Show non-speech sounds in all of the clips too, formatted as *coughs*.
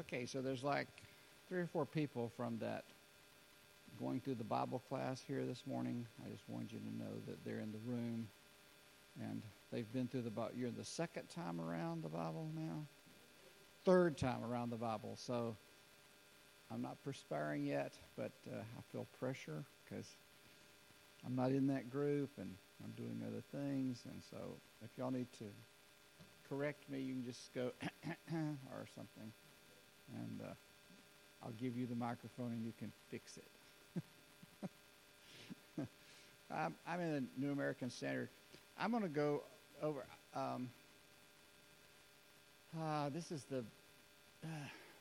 Okay, so there's like three or four people from that going through the Bible class here this morning. I just wanted you to know that they're in the room and they've been through the Bible. You're the second time around the Bible now? Third time around the Bible. So I'm not perspiring yet, but uh, I feel pressure because I'm not in that group and I'm doing other things. And so if y'all need to correct me, you can just go *coughs* or something and uh, I'll give you the microphone and you can fix it. *laughs* I'm, I'm, in the New American Standard. I'm going to go over. Um, uh, this is the uh,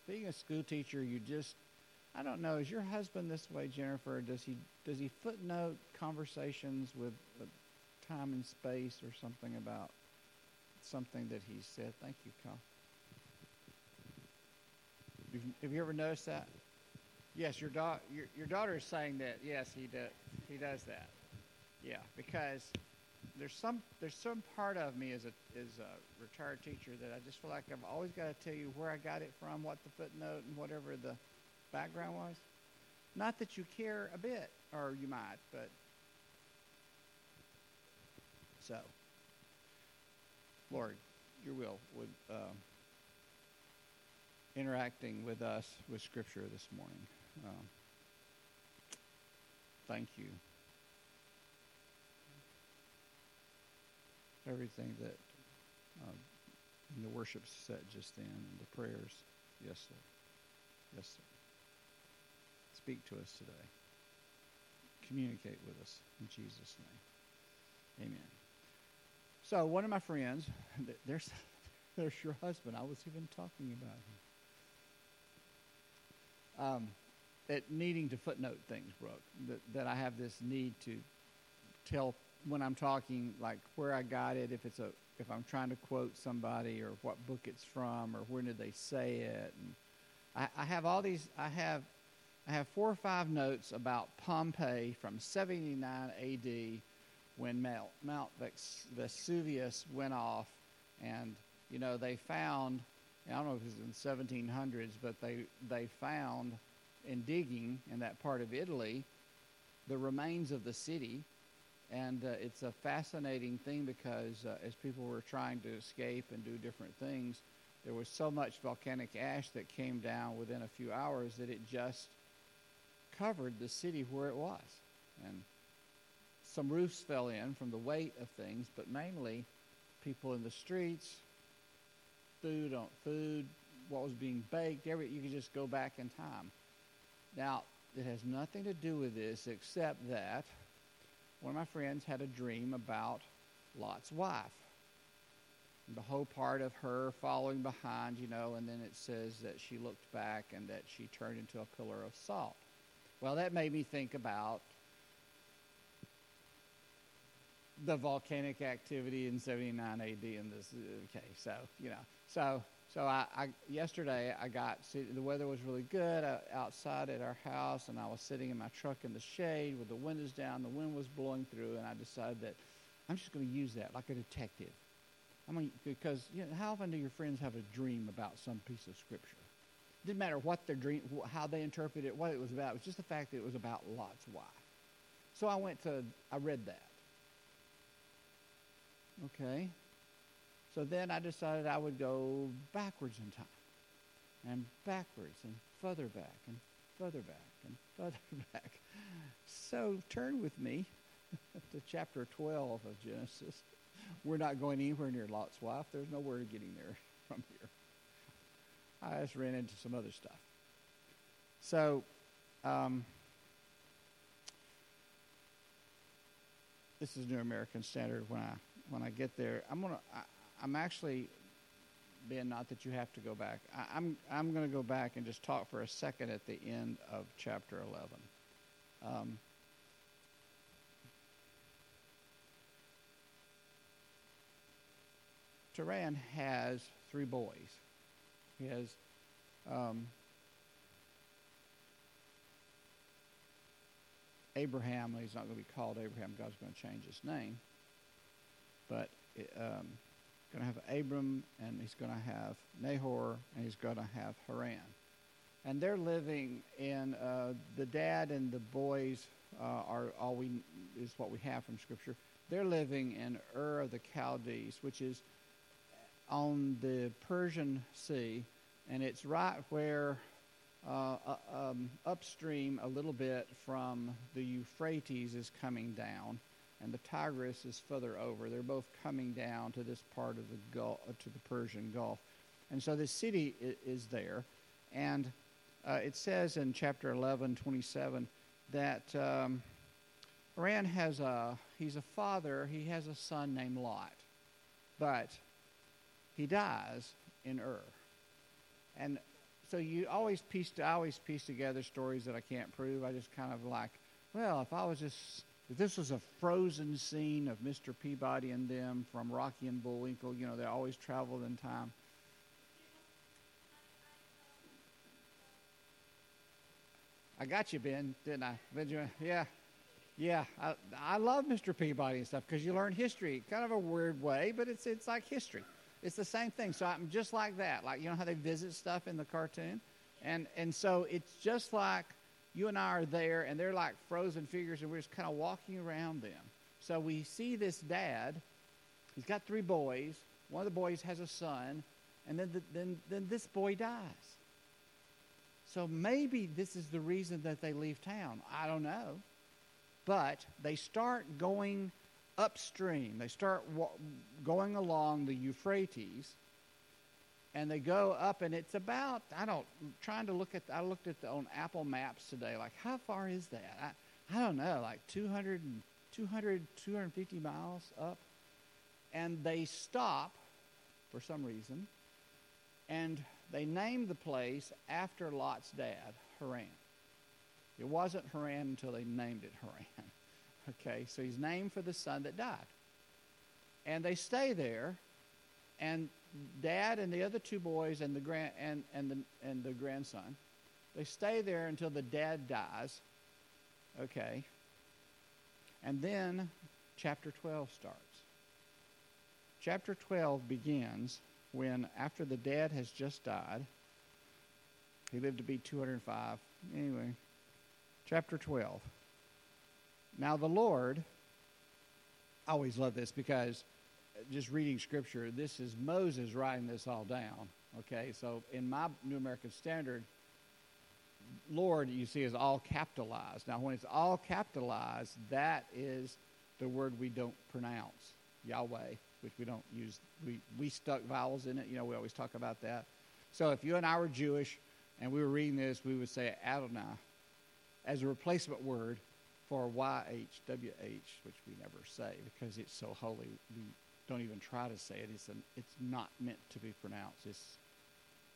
being a school teacher. You just I don't know. Is your husband this way, Jennifer? Does he does he footnote conversations with uh, time and space or something about something that he said? Thank you, Kyle. Have you ever noticed that? Yes, your, da- your, your daughter is saying that. Yes, he does. He does that. Yeah, because there's some there's some part of me as a as a retired teacher that I just feel like I've always got to tell you where I got it from, what the footnote and whatever the background was. Not that you care a bit, or you might, but so. Lord, your will would. Um, interacting with us with Scripture this morning. Um, thank you. Everything that um, in the worship set just then and the prayers. Yes, sir. Yes, sir. Speak to us today. Communicate with us in Jesus' name. Amen. So one of my friends, *laughs* there's, *laughs* there's your husband. I was even talking about him um, at needing to footnote things, Brooke. That, that I have this need to tell when I'm talking, like where I got it, if it's a if I'm trying to quote somebody or what book it's from or when did they say it. And I, I have all these. I have I have four or five notes about Pompeii from 79 A.D. when Mount, Mount Vesuvius went off, and you know they found I don't know if it was in the 1700s, but they, they found in digging in that part of Italy the remains of the city. And uh, it's a fascinating thing because uh, as people were trying to escape and do different things, there was so much volcanic ash that came down within a few hours that it just covered the city where it was. And some roofs fell in from the weight of things, but mainly people in the streets, food on food, what was being baked, every you could just go back in time. Now, it has nothing to do with this except that one of my friends had a dream about Lot's wife. And the whole part of her following behind, you know, and then it says that she looked back and that she turned into a pillar of salt. Well, that made me think about the volcanic activity in 79 AD in this. Uh, okay, so, you know, so, so I, I yesterday I got the weather was really good uh, outside at our house, and I was sitting in my truck in the shade with the windows down. The wind was blowing through, and I decided that I'm just going to use that like a detective. I mean, because you know, how often do your friends have a dream about some piece of scripture? It didn't matter what their dream, how they interpreted it, what it was about. It was just the fact that it was about Lot's wife. So I went to, I read that. Okay. So then I decided I would go backwards in time, and backwards, and further back, and further back, and further *laughs* back. So turn with me *laughs* to chapter 12 of Genesis. We're not going anywhere near Lot's wife. There's nowhere getting there *laughs* from here. I just ran into some other stuff. So, um, this is New American Standard. When I when I get there, I'm gonna. I, I'm actually, Ben, not that you have to go back. I, am I'm, I'm going to go back and just talk for a second at the end of chapter 11. Um, Turan has three boys. He has um, Abraham. He's not going to be called Abraham. God's going to change his name. But um, going to have Abram, and he's going to have Nahor, and he's going to have Haran. And they're living in uh, the dad and the boys uh, are all we is what we have from Scripture. They're living in Ur of the Chaldees, which is on the Persian Sea, and it's right where uh, uh, um, upstream a little bit from the Euphrates is coming down, and the Tigris is further over. They're both coming down to this part of the Gulf, uh, to the Persian Gulf, and so this city is, there, and uh, it says in chapter 11, 27, that um, Haran has a he's a father. He has a son named Lot, but he dies in Ur, and so you always piece I always piece together stories that I can't prove. I just kind of like, well, if I was just if this was a frozen scene of Mr. Peabody and them from Rocky and Bullwinkle, you know, they always traveled in time. I got you, Ben, didn't I? Benjamin? Yeah. Yeah, I, I love Mr. Peabody and stuff because you learn history, kind of a weird way, but it's it's like history. It's the same thing. So I'm just like that. Like you know how they visit stuff in the cartoon, and and so it's just like you and I are there, and they're like frozen figures, and we're just kind of walking around them. So we see this dad. He's got three boys. One of the boys has a son, and then the, then then this boy dies. So maybe this is the reason that they leave town. I don't know. But they start going upstream. They start wa- going along the Euphrates, and they go up, and it's about I don't trying to look at. I looked at the on Apple Maps today. Like how far is that? I I don't know. Like 200, 200 250 miles up, and they stop for some reason, and they named the place after Lot's dad, Haran. It wasn't Haran until they named it Haran. *laughs* Okay, so he's named for the son that died. And they stay there, and dad and the other two boys and the grand and, and the and the grandson, they stay there until the dad dies. Okay. And then chapter 12 starts. Chapter 12 begins when after the dad has just died, he lived to be 205. Anyway, chapter 12. Now, the Lord, I always love this because just reading scripture, this is Moses writing this all down. Okay, so in my New American Standard, Lord, you see, is all capitalized. Now, when it's all capitalized, that is the word we don't pronounce, Yahweh, which we don't use. We, we stuck vowels in it. You know, we always talk about that. So if you and I were Jewish and we were reading this, we would say Adonai as a replacement word for YHWH, which we never say because it's so holy. We don't even try to say it. It's, an, it's not meant to be pronounced. It's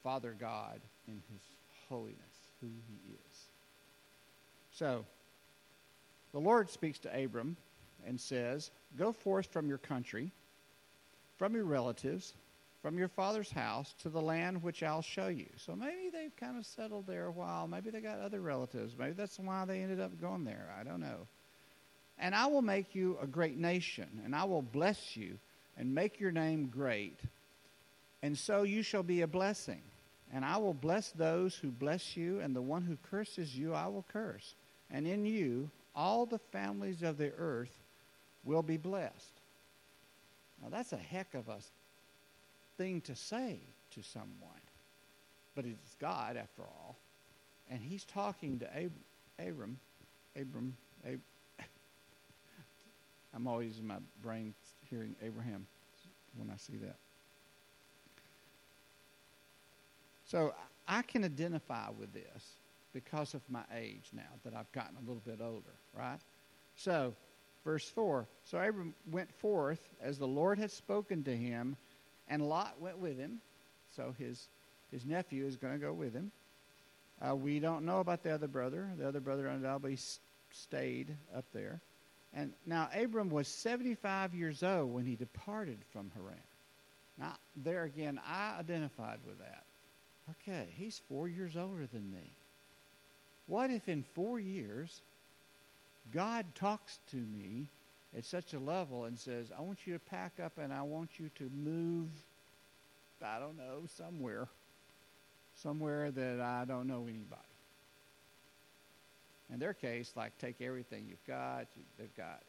Father God in his holiness, who he is. So, the Lord speaks to Abram and says, Go forth from your country, from your relatives, from your father's house to the land which I'll show you. So maybe they've kind of settled there a while. Maybe they got other relatives. Maybe that's why they ended up going there. I don't know. And I will make you a great nation, and I will bless you and make your name great. And so you shall be a blessing. And I will bless those who bless you, and the one who curses you I will curse. And in you all the families of the earth will be blessed. Now that's a heck of a thing to say to someone. But it's God, after all. And he's talking to Ab- Abram. Abram. Ab- *laughs* I'm always in my brain hearing Abraham when I see that. So I can identify with this because of my age now that I've gotten a little bit older, right? So, verse 4 So Abram went forth as the Lord had spoken to him, and Lot went with him. So his, his nephew is going to go with him. Uh, we don't know about the other brother. The other brother undoubtedly stayed up there. And now Abram was 75 years old when he departed from Haran. Now, there again, I identified with that. Okay, he's four years older than me. What if in four years God talks to me at such a level and says, I want you to pack up and I want you to move, I don't know, somewhere. Somewhere that I don't know anybody. In their case, like take everything you've got. They've got,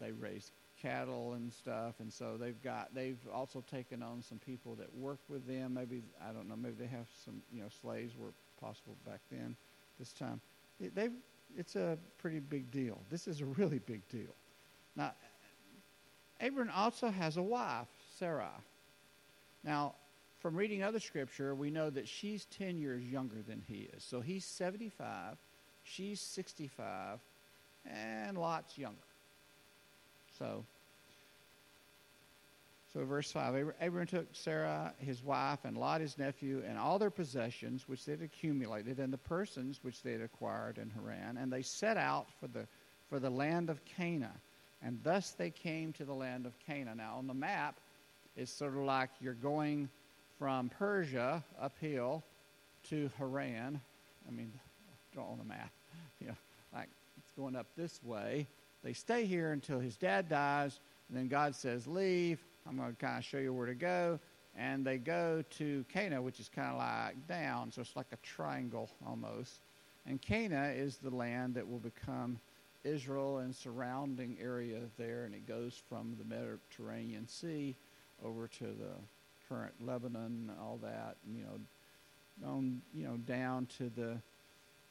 they raise cattle and stuff, and so they've got they've also taken on some people that work with them. Maybe I don't know. Maybe they have some you know slaves were possible back then. This time, they've it's a pretty big deal. This is a really big deal. Now, Abram also has a wife, Sarah. Now, from reading other scripture, we know that she's 10 years younger than he is. So he's 75, she's 65, and Lot's younger. So, so verse 5 Abram took Sarah, his wife, and Lot, his nephew, and all their possessions which they had accumulated, and the persons which they had acquired in Haran, and they set out for the, for the land of Canaan. And thus they came to the land of Canaan. Now, on the map, it's sort of like you're going from Persia uphill to Haran. I mean, draw on the map. *laughs* You know, like it's going up this way. They stay here until his dad dies, and then God says, Leave. I'm going to kind of show you where to go. And they go to Canaan, which is kind of like down, so it's like a triangle almost. And Canaan is the land that will become Israel and surrounding area there, and it goes from the Mediterranean Sea over to the current Lebanon, all that, and, you know, on you know down to the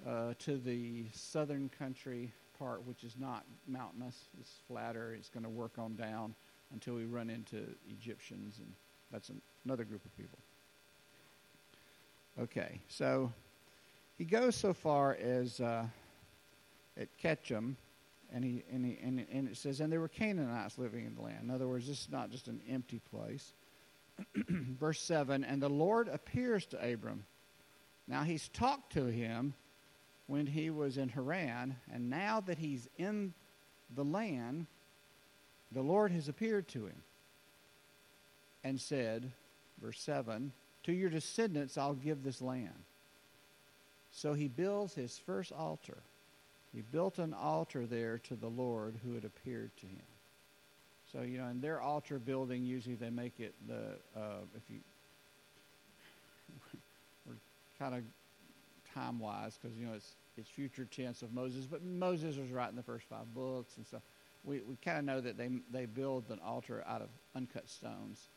uh, to the southern country part, which is not mountainous, it's flatter. It's going to work on down until we run into Egyptians, and that's an, another group of people. Okay, so he goes so far as uh, at Shechem, and he, and, he and, and it says, and there were Canaanites living in the land. In other words, this is not just an empty place. *clears throat* Verse 7 And the Lord appears to Abram. Now he's talked to him when he was in Haran, and now that he's in the land, the Lord has appeared to him and said, verse 7, To your descendants I'll give this land. So he builds his first altar. He built an altar there to the Lord who had appeared to him. So, you know, in their altar building, usually they make it the, uh, if you, *laughs* we're kind of time wise because, you know, it's, it's future tense of Moses, but Moses was writing the first five books and stuff. We, we kind of know that they, they build an altar out of uncut stones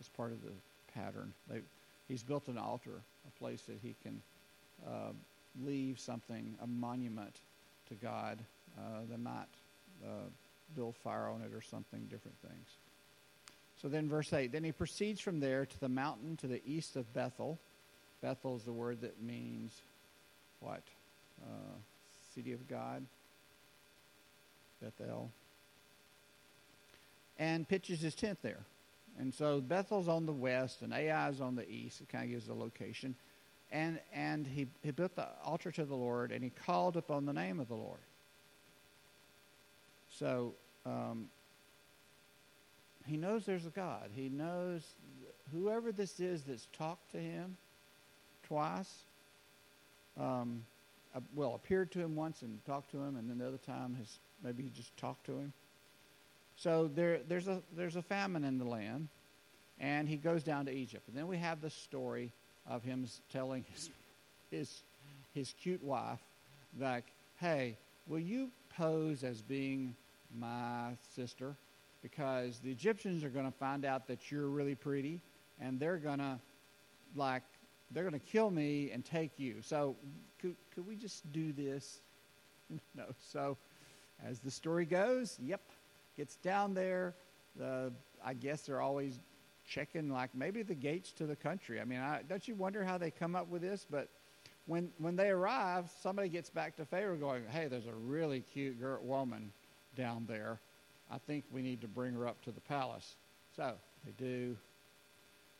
as part of the pattern. They, he's built an altar, a place that he can uh, leave something, a monument to God. Uh, they might uh, build fire on it or something, different things. So then, verse 8 Then he proceeds from there to the mountain to the east of Bethel. Bethel is the word that means what? Uh, city of God. Bethel. And pitches his tent there. And so Bethel's on the west and Ai is on the east. It kind of gives the location. And, and he, he built the altar to the Lord and he called upon the name of the Lord. So um, he knows there's a God. He knows whoever this is that's talked to him twice, um, uh, well, appeared to him once and talked to him, and then the other time has maybe he just talked to him. So there, there's a there's a famine in the land, and he goes down to Egypt. And then we have the story of him telling his his his cute wife, like, "Hey, will you pose as being my sister? Because the Egyptians are going to find out that you're really pretty, and they're going to like they're going to kill me and take you. So could could we just do this? *laughs* no. So as the story goes, yep, gets down there. The I guess they're always checking like maybe the gates to the country. I mean, I, don't you wonder how they come up with this? But when when they arrive, somebody gets back to Pharaoh going, "Hey, there's a really cute girl, woman down there. I think we need to bring her up to the palace." So they do.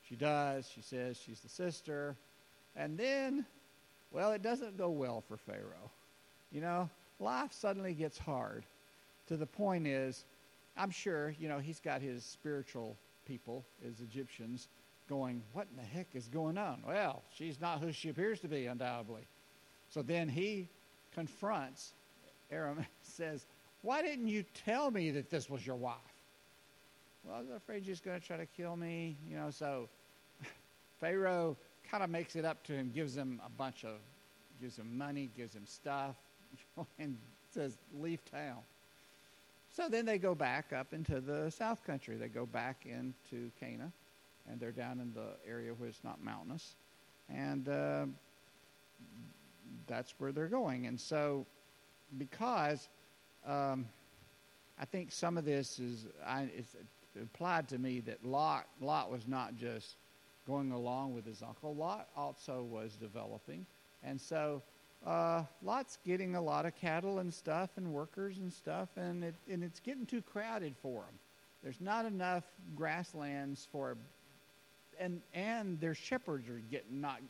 She does. She says she's the sister, and then, well, it doesn't go well for Pharaoh. You know, life suddenly gets hard. To the point is, I'm sure you know he's got his spiritual people his Egyptians going, What in the heck is going on? Well, she's not who she appears to be, undoubtedly. So then he confronts Abram, and *laughs* says, Why didn't you tell me that this was your wife? Well, I was afraid just going to try to kill me. You know, so *laughs* Pharaoh kind of makes it up to him, gives him a bunch of, gives him money, gives him stuff, *laughs* and says, leave town. So then they go back up into the south country. They go back into Canaan, and they're down in the area where it's not mountainous. And uh, that's where they're going. And so, because um, I think some of this is, I, it's implied to me that Lot, Lot was not just going along with his uncle. Lot also was developing. And so uh, Lot's getting a lot of cattle and stuff and workers and stuff, and, it, and it's getting too crowded for him. There's not enough grasslands for, and and their shepherds are getting not,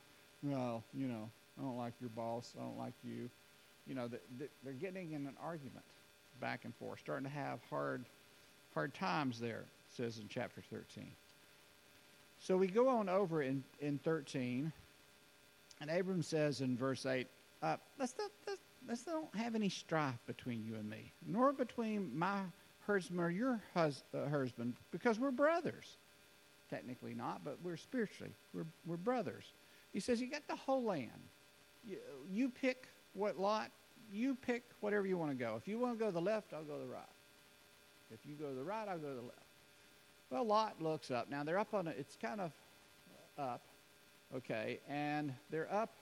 well, you know, I don't like your boss, I don't like you, you know, they're getting in an argument back and forth, starting to have hard, hard times there. Says in chapter 13. So we go on over in, in 13, and Abram says in verse 8, uh, let's, not, let's, let's not have any strife between you and me, nor between my herdsman or your hus- uh, husband, because we're brothers. Technically not, but we're spiritually. We're, we're brothers. He says, You got the whole land. You, you pick what lot, you pick whatever you want to go. If you want to go to the left, I'll go to the right. If you go to the right, I'll go to the left. Well, Lot looks up. Now they're up on a, it's kind of up, okay, and they're up.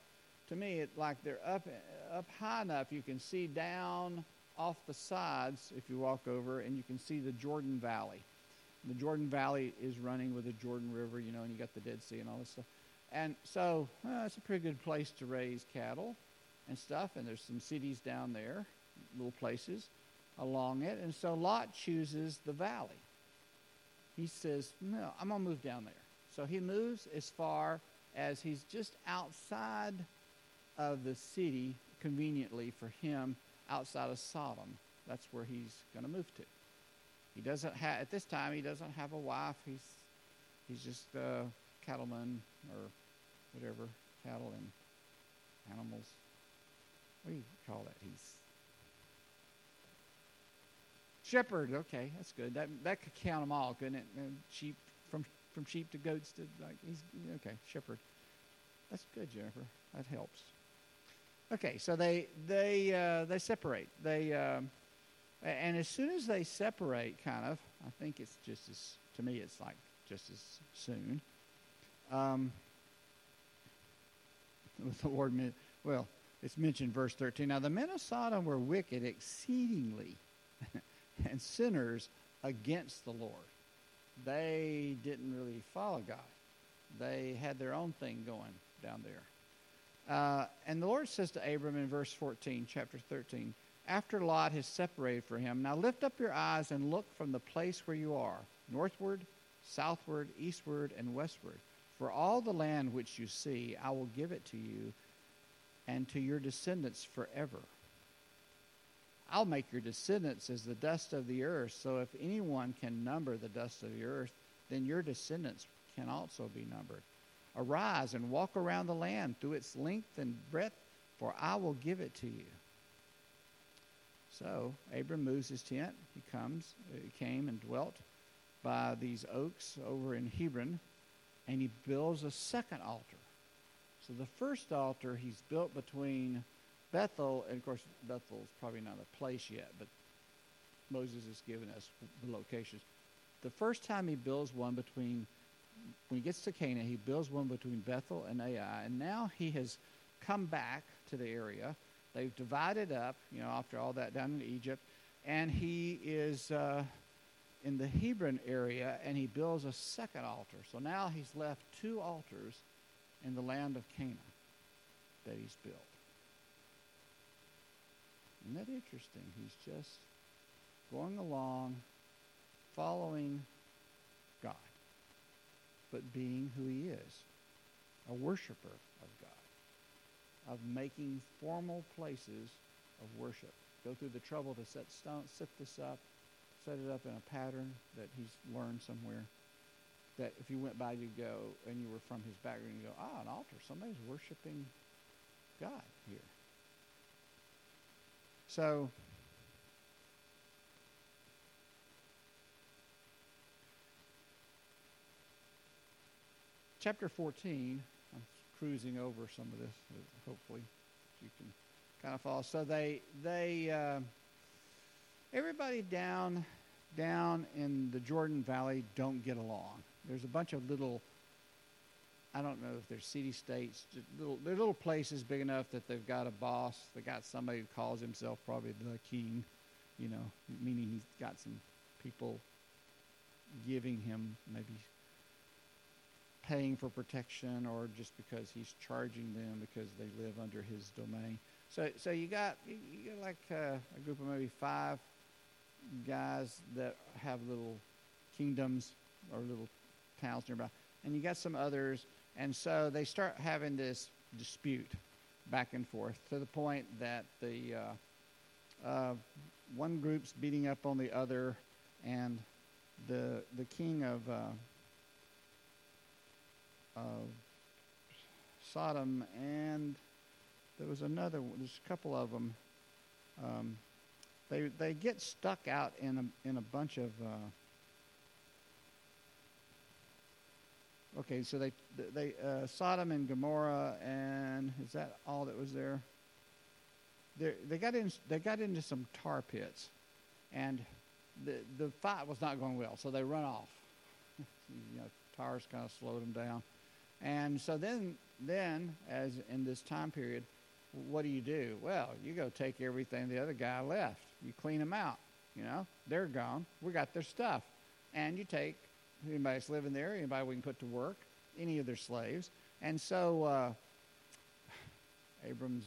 To me, it's like they're up up high enough you can see down off the sides if you walk over, and you can see the Jordan Valley. The Jordan Valley is running with the Jordan River, you know, and you got the Dead Sea and all this stuff. And so uh, it's a pretty good place to raise cattle and stuff. And there's some cities down there, little places along it. And so Lot chooses the valley he says, No, I'm going to move down there. So he moves as far as he's just outside of the city, conveniently for him, outside of Sodom. That's where he's going to move to. He doesn't have, at this time, he doesn't have a wife. He's, he's just a cattleman or whatever, cattle and animals. What do you call that? He's Shepherd, okay, that's good. That that could count them all, couldn't it? Sheep from from sheep to goats to like he's okay, shepherd. That's good, Jennifer. That helps. Okay, so they they uh, they separate. They um, and as soon as they separate, kind of, I think it's just as to me, it's like just as soon. Um, *laughs* the Lord, well, it's mentioned verse 13. Now the men of Sodom were wicked exceedingly. *laughs* and sinners against the Lord. They didn't really follow God. They had their own thing going down there. Uh, and the Lord says to Abram in verse 14, chapter 13, after Lot has separated from him, now lift up your eyes and look from the place where you are, northward, southward, eastward, and westward. For all the land which you see, I will give it to you and to your descendants forever. I'll make your descendants as the dust of the earth. So if anyone can number the dust of the earth, then your descendants can also be numbered. Arise and walk around the land through its length and breadth, for I will give it to you. So Abram moves his tent. He comes, uh, he came and dwelt by these oaks over in Hebron, and he builds a second altar. So the first altar he's built between Bethel, and of course, Bethel is probably not a place yet, but Moses has given us the locations. The first time he builds one between, when he gets to Canaan, he builds one between Bethel and Ai, and now he has come back to the area. They've divided up, you know, after all that down in Egypt, and he is uh, in the Hebron area, and he builds a second altar. So now he's left two altars in the land of Canaan that he's built. Isn't that interesting? He's just going along, following God, but being who he is a worshiper of God, of making formal places of worship. Go through the trouble to set, stone, set this up, set it up in a pattern that he's learned somewhere. That if you went by, you'd go, and you were from his background, you go, ah, an altar. Somebody's worshiping God here. So, chapter 14, I'm cruising over some of this, hopefully you can kind of follow. So, they, they, uh, everybody down, down in the Jordan Valley don't get along. There's a bunch of little I don't know if they're city states, little they're little places big enough that they've got a boss, they got somebody who calls himself probably the king, you know, meaning he's got some people giving him maybe paying for protection or just because he's charging them because they live under his domain. So, so you got you got like uh, a group of maybe five guys that have little kingdoms or little towns nearby, and you got some others, and so they start having this dispute back and forth to the point that the uh, uh, one group's beating up on the other, and the the king of uh, of Sodom and there was another there's a couple of them um, they they get stuck out in a in a bunch of okay so they they uh, Sodom and Gomorrah and is that all that was there they they got in they got into some tar pits and the the fight was not going well so they run off *laughs* you know tars kind of slowed them down and so then then as in this time period what do you do? Well, you go take everything the other guy left. You clean them out. You know, they're gone. We got their stuff. And you take anybody that's living there, anybody we can put to work, any of their slaves. And so uh, Abram's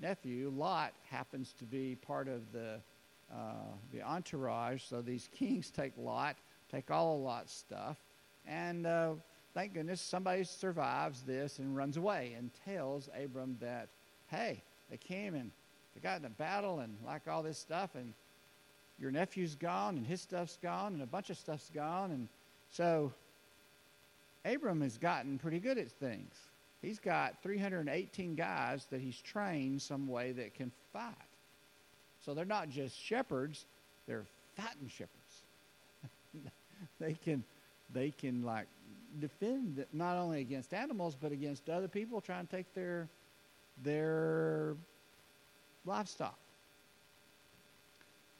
nephew, Lot, happens to be part of the, uh, the entourage. So these kings take Lot, take all of Lot's stuff. And uh, thank goodness somebody survives this and runs away and tells Abram that hey, they came and they got in a battle and like all this stuff, and your nephew's gone and his stuff's gone and a bunch of stuff's gone. And so Abram has gotten pretty good at things. He's got 318 guys that he's trained some way that can fight. So they're not just shepherds, they're fighting shepherds. *laughs* they can they can like defend not only against animals but against other people trying to take their their livestock.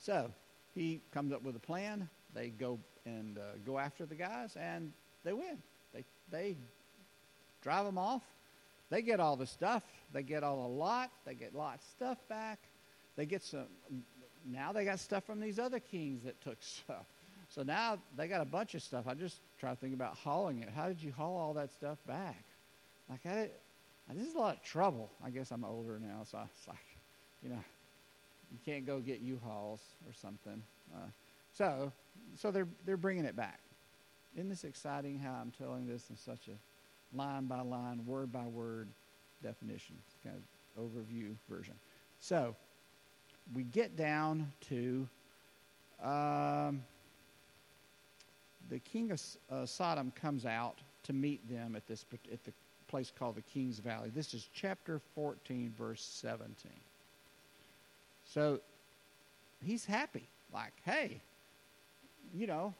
So he comes up with a plan. They go and uh, go after the guys, and they win. They they drive them off. They get all the stuff. They get all the lot. They get Lot's stuff back. They get some. Now they got stuff from these other kings that took *laughs* stuff. So now they got a bunch of stuff. I just try to think about hauling it. How did you haul all that stuff back? Like I, now, this is a lot of trouble. I guess I'm older now, so it's like, you know, you can't go get U-Hauls or something. Uh, so, so they're they're bringing it back. Isn't this exciting? How I'm telling this in such a line by line, word by word definition, kind of overview version. So, we get down to um, the king of uh, Sodom comes out to meet them at this at the place called the King's Valley. This is chapter 14, verse 17. So he's happy. Like, hey, you know,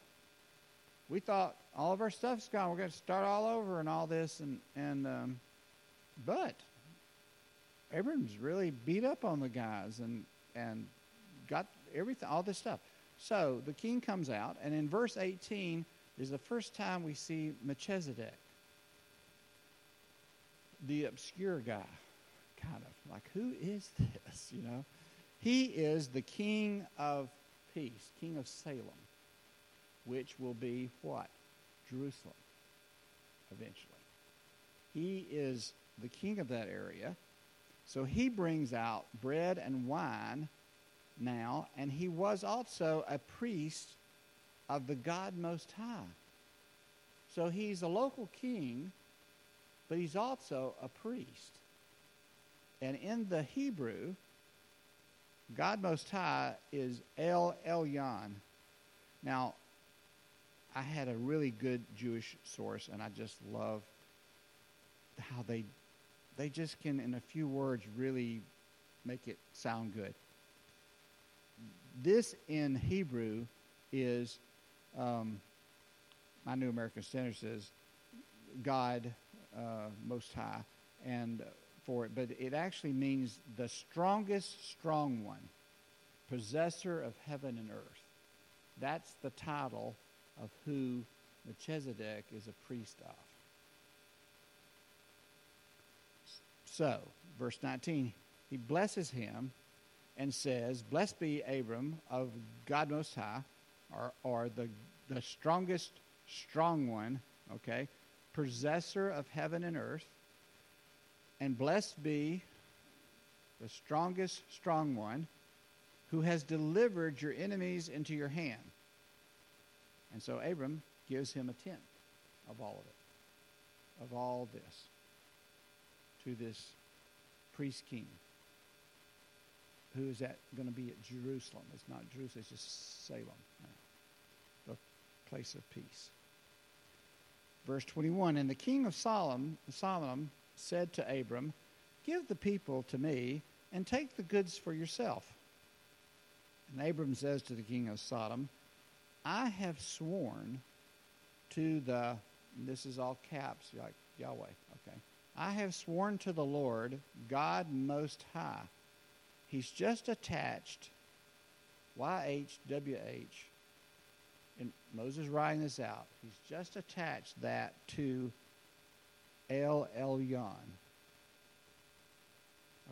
we thought all of our stuff's gone. We're going to start all over and all this. And, and um, but Abram's really beat up on the guys and, and got everything, all this stuff. So the king comes out, and in verse 18 is the first time we see Melchizedek the obscure guy, kind of. Like, who is this? *laughs* You know? He is the king of peace, king of Salem, which will be what? Jerusalem, eventually. He is the king of that area. So he brings out bread and wine now, and he was also a priest of the God Most High. So he's a local king but he's also a priest. And in the Hebrew, God Most High is El Elyon. Now, I had a really good Jewish source, and I just love how they they just can, in a few words, really make it sound good. This in Hebrew is, um, my New American Standard says, God uh, Most High and for it, but it actually means the strongest strong one, possessor of heaven and earth. That's the title of who Melchizedek is a priest of. So, verse 19, he blesses him and says, Blessed be Abram of God Most High, or, or the, the strongest strong one, okay, possessor of heaven and earth, and blessed be the strongest strong one who has delivered your enemies into your hand. And so Abram gives him a tenth of all of it, of all this, to this priest king. Who is that going to be at Jerusalem? It's not Jerusalem, it's just Salem now, the place of peace. Verse 21 And the king of Solomon, Solomon said to Abram, Give the people to me and take the goods for yourself. And Abram says to the king of Sodom, I have sworn to the, this is all caps, like Yahweh, okay. I have sworn to the Lord, God Most High. He's just attached, YHWH, and Moses writing this out. He's just attached that to El Elyon.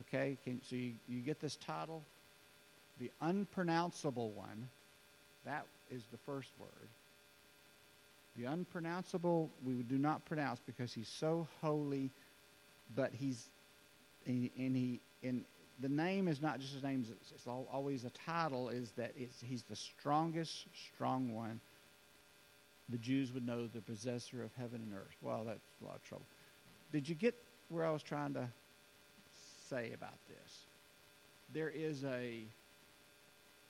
Okay, Can, so you, you get this title? The unpronounceable one, that is the first word. The unpronounceable we do not pronounce because he's so holy, but he's and, and he and the name is not just his name; it's, it's always a title. Is that he's the strongest, strong one. The Jews would know the possessor of heaven and earth. Well, that's a lot of trouble. Did you get where I was trying to say about this? There is a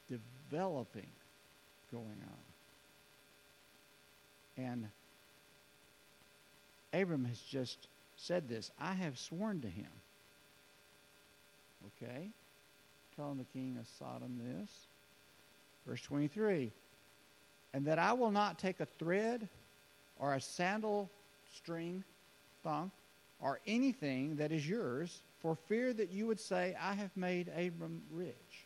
developing going on. And Abram has just said this I have sworn to him. Okay? Telling the king of Sodom this. Verse 23 And that I will not take a thread or a sandal string thong or anything that is yours for fear that you would say, I have made Abram rich.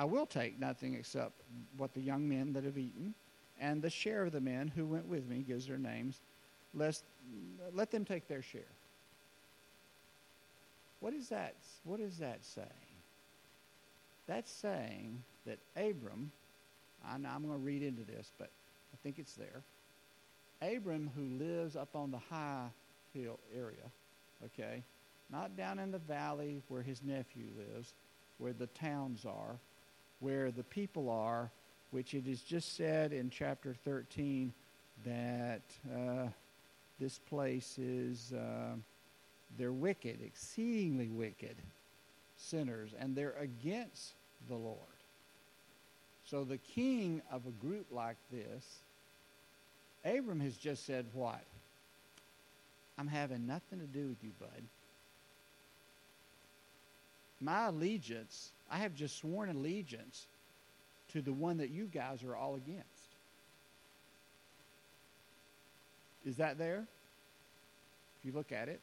I will take nothing except what the young men that have eaten, and the share of the men who went with me gives their names, lest let them take their share. What is that? What is that saying? That's saying that Abram, I'm going to read into this, but I think it's there. Abram, who lives up on the high hill area, okay, not down in the valley where his nephew lives, where the towns are, where the people are, which it is just said in chapter 13 that uh, this place is, uh, they're wicked, exceedingly wicked sinners, and they're against the Lord. So the king of a group like this, Abram has just said, What? I'm having nothing to do with you, bud. My allegiance, I have just sworn allegiance to the one that you guys are all against. Is that there? If you look at it.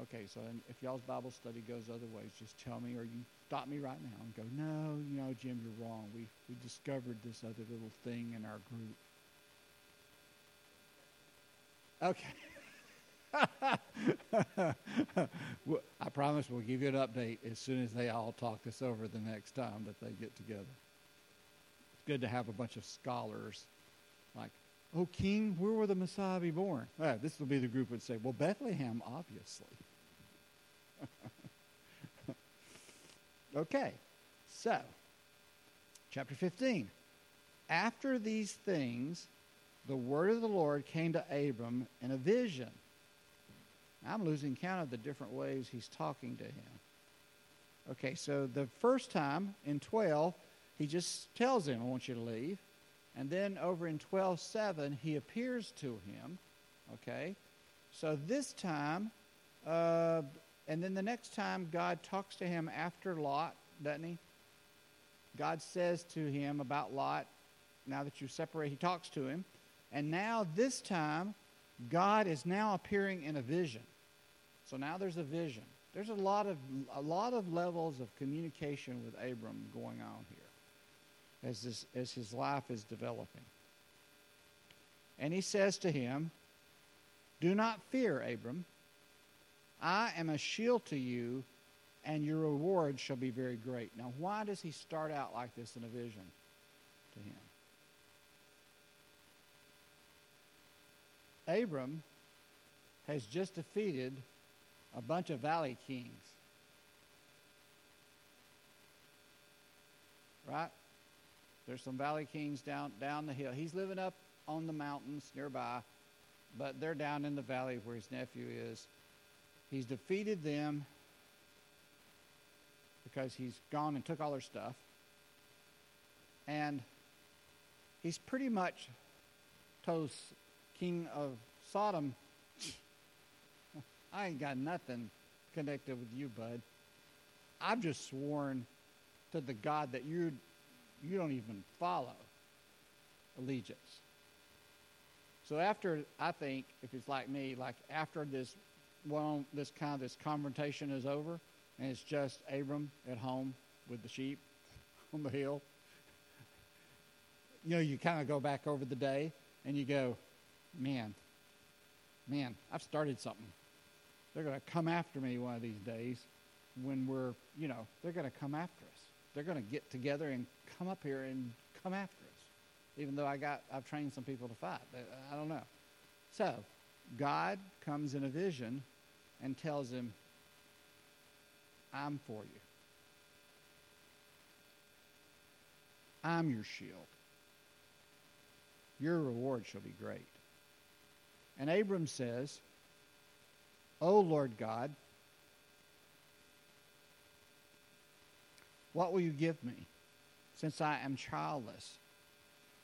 Okay, so if y'all's Bible study goes other ways, just tell me or you stop me right now and go, no, you know, Jim, you're wrong. We, we discovered this other little thing in our group. Okay. *laughs* I promise we'll give you an update as soon as they all talk this over the next time that they get together. It's good to have a bunch of scholars like, oh, King, where will the Messiah be born? Ah, this will be the group that would say, well, Bethlehem, obviously. *laughs* okay, so, chapter 15. After these things, the word of the Lord came to Abram in a vision. I'm losing count of the different ways he's talking to him. Okay, so the first time in 12, he just tells him, I want you to leave. And then over in 12:7, he appears to him. Okay? So this time, uh, and then the next time God talks to him after Lot, doesn't he? God says to him about Lot, now that you separate, he talks to him. And now, this time, God is now appearing in a vision. So now there's a vision. There's a lot of, a lot of levels of communication with Abram going on here as, this, as his life is developing. And he says to him, Do not fear, Abram. I am a shield to you, and your reward shall be very great. Now, why does he start out like this in a vision to him? Abram has just defeated a bunch of valley kings. Right? There's some valley kings down down the hill. He's living up on the mountains nearby, but they're down in the valley where his nephew is. He's defeated them because he's gone and took all their stuff. And he's pretty much told King of Sodom, I ain't got nothing connected with you, bud. I've just sworn to the God that you you don't even follow allegiance. So after I think if it's like me, like after this well this kind of this confrontation is over and it's just Abram at home with the sheep *laughs* on the hill. You know, you kind of go back over the day and you go, man, man, I've started something. They're going to come after me one of these days when we're, you know, they're going to come after us. They're going to get together and come up here and come after us. Even though I got, I've trained some people to fight. I don't know. So, God comes in a vision and tells him, I'm for you. I'm your shield. Your reward shall be great. And Abram says, O Lord God, what will you give me, since I am childless,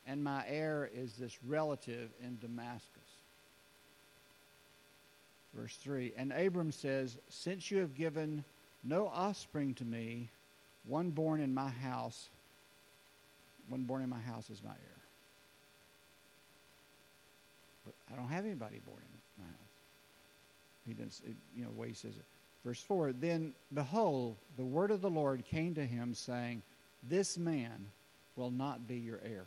and my heir is this relative in Damascus? Verse 3 And Abram says, Since you have given no offspring to me, one born in my house, one born in my house is my heir. But I don't have anybody born in my house. He didn't, you know, way he says it. Verse 4 Then, behold, the word of the Lord came to him, saying, This man will not be your heir,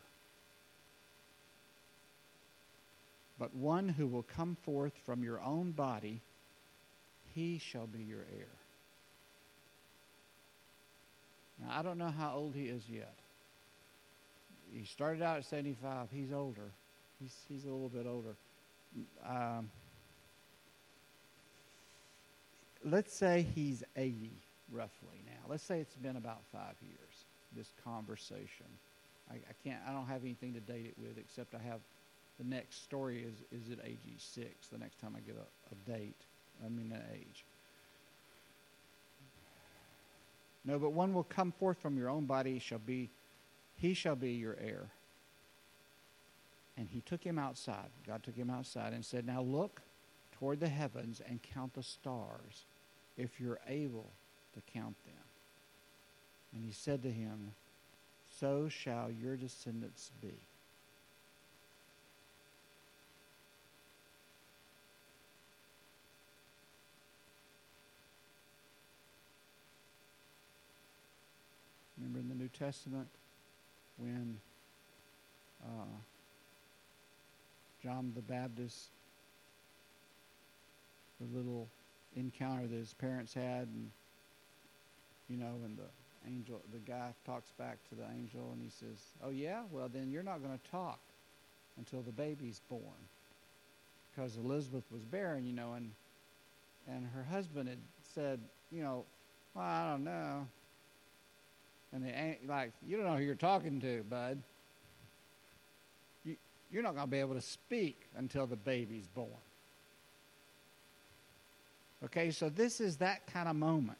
but one who will come forth from your own body, he shall be your heir. Now, I don't know how old he is yet. He started out at 75. He's older. He's, he's a little bit older. Um, let's say he's 80 roughly now. Let's say it's been about five years, this conversation. I, I can't, I don't have anything to date it with except I have the next story is, is at age six, the next time I get a, a date, I mean an age. No, but one will come forth from your own body, shall be, he shall be your heir. And he took him outside. God took him outside and said, Now look toward the heavens and count the stars, if you're able to count them. And he said to him, So shall your descendants be. Remember in the New Testament when uh, John the Baptist, the little encounter that his parents had, and you know, and the angel, the guy talks back to the angel, and he says, "Oh yeah, well then you're not going to talk until the baby's born, because Elizabeth was barren, you know, and and her husband had said, you know, well I don't know." And the like, you don't know who you're talking to, bud. You, you're not going to be able to speak until the baby's born. Okay, so this is that kind of moment.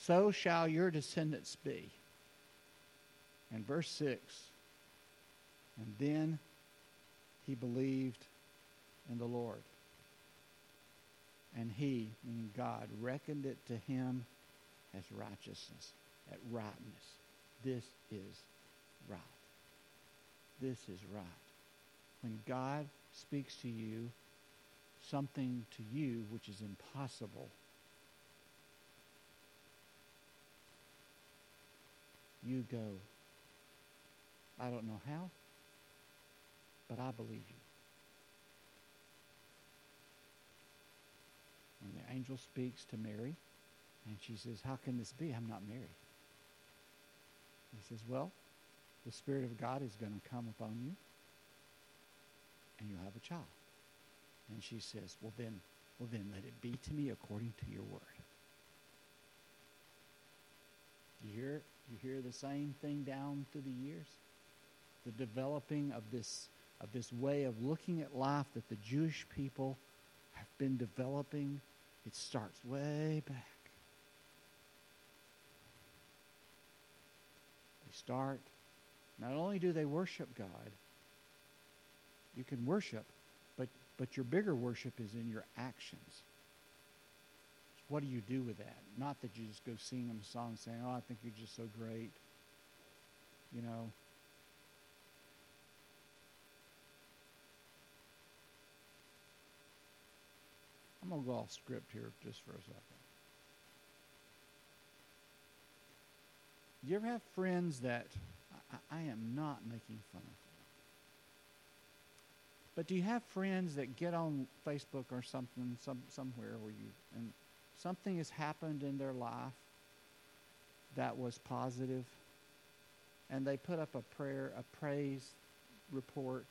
So shall your descendants be. And verse 6 And then he believed in the Lord. And he, meaning God, reckoned it to him as righteousness, at rightness. this is right. This is right. When God speaks to you something to you which is impossible, you go, I don't know how, but I believe you. And the angel speaks to Mary, and she says, How can this be? I'm not married. He says, Well, the Spirit of God is going to come upon you, and you'll have a child. And she says, Well then, well then let it be to me according to your word. You hear you hear the same thing down through the years? The developing of this of this way of looking at life that the Jewish people have been developing. It starts way back. They start, not only do they worship God, you can worship, but, but your bigger worship is in your actions. What do you do with that? Not that you just go sing them songs saying, oh, I think you're just so great. You know, I'm going to go off script here just for a second. Do you ever have friends that I, I am not making fun of? But do you have friends that get on Facebook or something some, somewhere where you and something has happened in their life that was positive and they put up a prayer, a praise report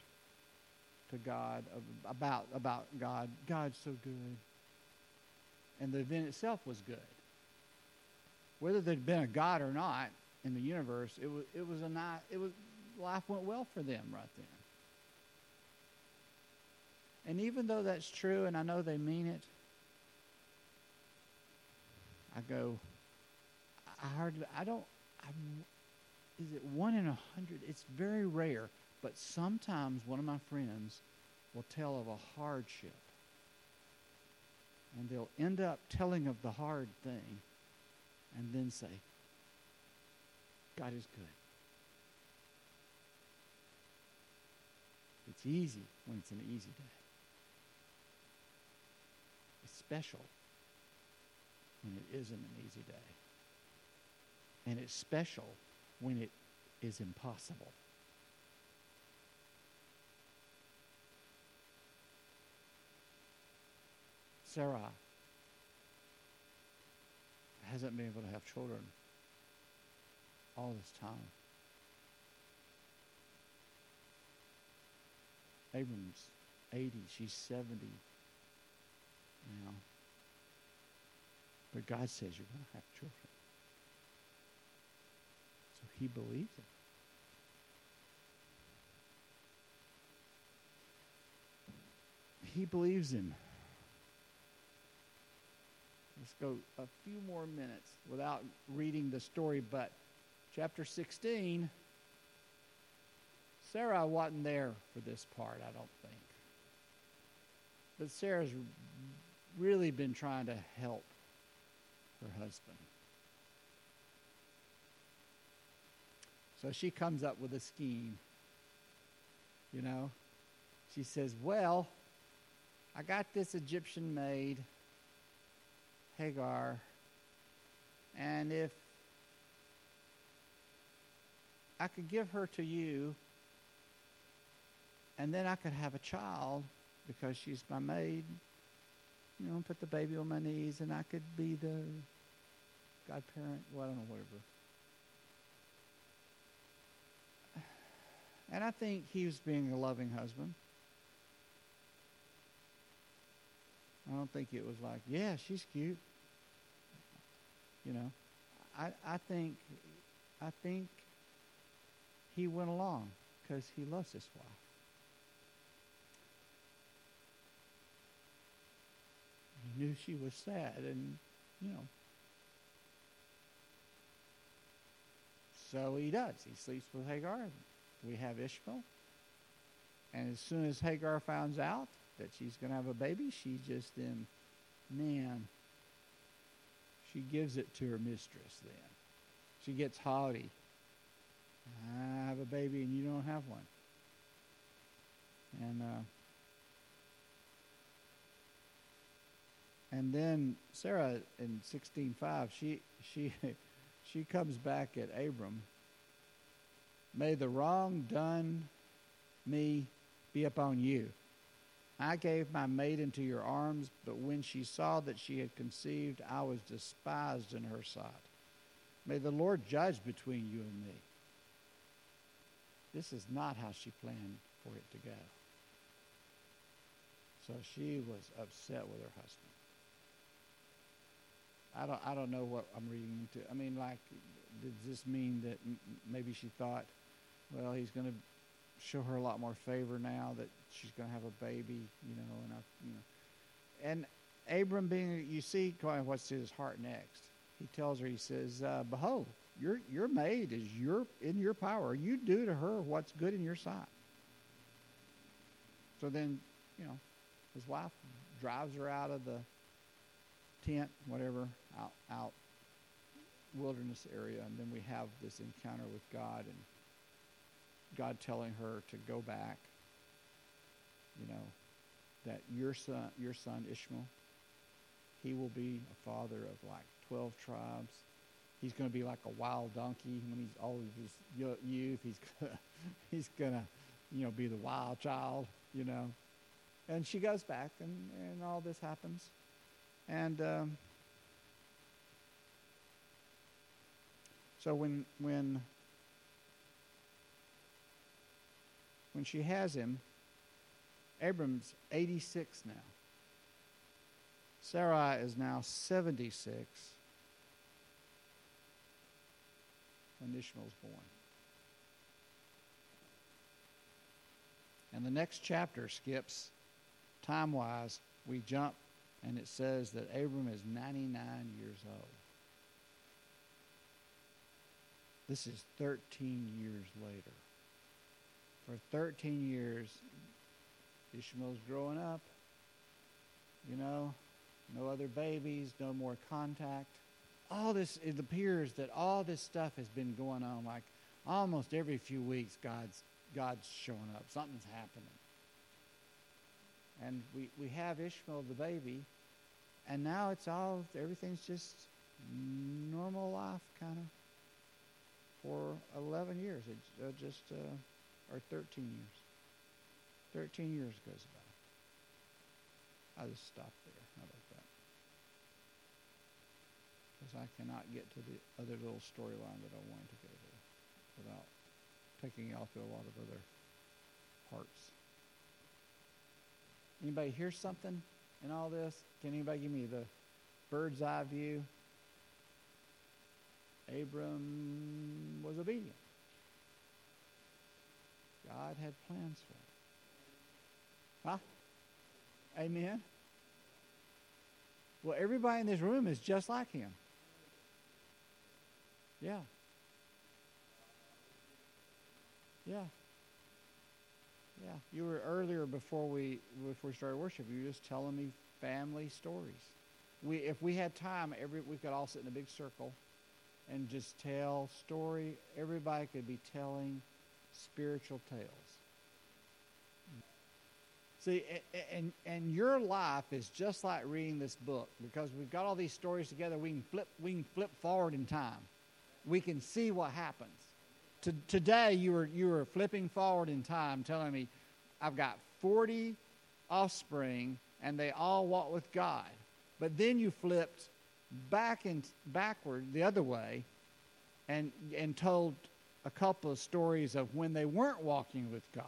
to God about about God. God's so good. And the event itself was good. Whether there'd been a God or not in the universe, it was it was a night it was life went well for them right then. And even though that's true and I know they mean it, I go, I hardly, I don't, I, is it one in a hundred? It's very rare but sometimes one of my friends will tell of a hardship. And they'll end up telling of the hard thing and then say, God is good. It's easy when it's an easy day. Special when it isn't an easy day. And it's special when it is impossible. Sarah hasn't been able to have children all this time. Abram's 80, she's 70 now. But God says you're going to have children. So he believes it. He believes him. Let's go a few more minutes without reading the story, but chapter 16, Sarah wasn't there for this part, I don't think. But Sarah's really been trying to help her husband. So she comes up with a scheme. You know, she says, Well, I got this Egyptian maid Hagar. And if I could give her to you, and then I could have a child because she's my maid, you know, put the baby on my knees, and I could be the godparent. Well, I don't know, whatever. And I think he was being a loving husband. I don't think it was like, yeah, she's cute. You know, I, I think, I think he went along because he loves his wife. Knew she was sad, and you know. So he does. He sleeps with Hagar. We have Ishmael. And as soon as Hagar finds out that she's going to have a baby, she just then, man, she gives it to her mistress then. She gets haughty I have a baby and you don't have one. And uh, and then Sarah in sixteen five, she she *laughs* she comes back at Abram. May the wrong done me be upon you. I gave my maid into your arms, but when she saw that she had conceived, I was despised in her sight. May the Lord judge between you and me. This is not how she planned for it to go. So she was upset with her husband. I don't, I don't know what I'm reading into. I mean, like, does this mean that m- maybe she thought, well, he's going to show her a lot more favor now that she's going to have a baby, you know, and I, you know, and Abram being, you see, of what's his heart next. He tells her, he says, uh, "Behold, your your maid is your in your power. You do to her what's good in your sight." So then, you know, his wife drives her out of the tent, whatever, out out wilderness area, and then we have this encounter with God and God telling her to go back. You know, that your son, your son Ishmael, he will be a father of like twelve tribes. He's going to be like a wild donkey when he's all of his youth. He's *laughs* gonna, he's gonna, you know, be the wild child. You know, and she goes back, and and all this happens, and. Um, so when when when she has him, Abram's 86 now. Sarai is now 76 when Ishmael's born. And the next chapter skips time wise. We jump, and it says that Abram is 99 years old. This is 13 years later. For 13 years, Ishmael's growing up. You know, no other babies, no more contact. All this, it appears that all this stuff has been going on like almost every few weeks, God's, God's showing up. Something's happening. And we, we have Ishmael, the baby, and now it's all, everything's just normal life kind of for 11 years. It's uh, just. Uh, or 13 years. 13 years goes by. I just stop there. How about that? Because I cannot get to the other little storyline that I wanted to go to without taking out to a lot of other parts. Anybody hear something in all this? Can anybody give me the bird's eye view? Abram was obedient. God had plans for him. Huh? Amen? Well, everybody in this room is just like him. Yeah. Yeah. Yeah. You were earlier before we before we started worship, you were just telling me family stories. We if we had time, every we could all sit in a big circle and just tell story. Everybody could be telling spiritual tales. See, and, and your life is just like reading this book because we've got all these stories together. We can flip, we can flip forward in time. We can see what happens. To, today, you were, you were flipping forward in time, telling me, I've got 40 offspring and they all walk with God. But then you flipped back and backward the other way and, and told a couple of stories of when they weren't walking with God.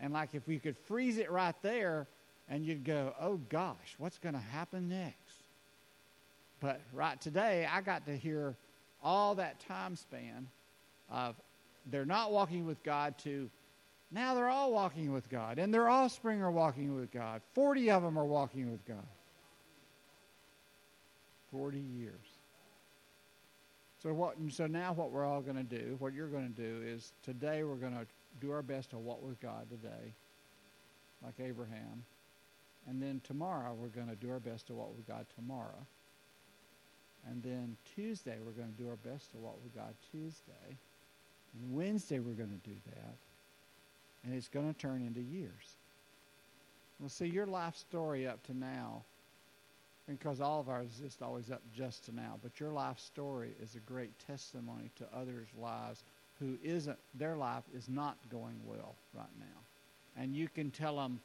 And like if we could freeze it right there and you'd go, oh gosh, what's going to happen next? But right today, I got to hear all that time span of they're not walking with God to now they're all walking with God and their offspring are walking with God. 40 of them are walking with God. 40 years. So what? So now what we're all going to do, what you're going to do is today we're going to do our best to walk with God today, like Abraham, and then tomorrow we're going to do our best to walk with God tomorrow, and then Tuesday we're going to do our best to walk with God Tuesday, And Wednesday, we're going to do that. And it's going to turn into years. Well, see, your life story up to now, because all of ours is just always up just to now, but your life story is a great testimony to others' lives who isn't, their life is not going well right now. And you can tell them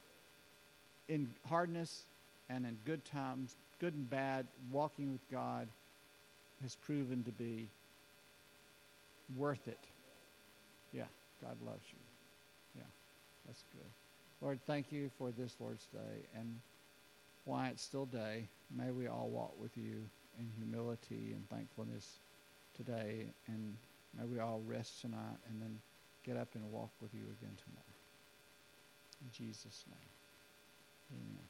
in hardness and in good times, good and bad, walking with God has proven to be worth it. Yeah, God loves you. Yeah, that's good. Lord, thank you for this Lord's Day and why it's still day. May we all walk with you in humility and thankfulness today, and may we all rest tonight and then get up and walk with you again tomorrow. In Jesus' name, amen.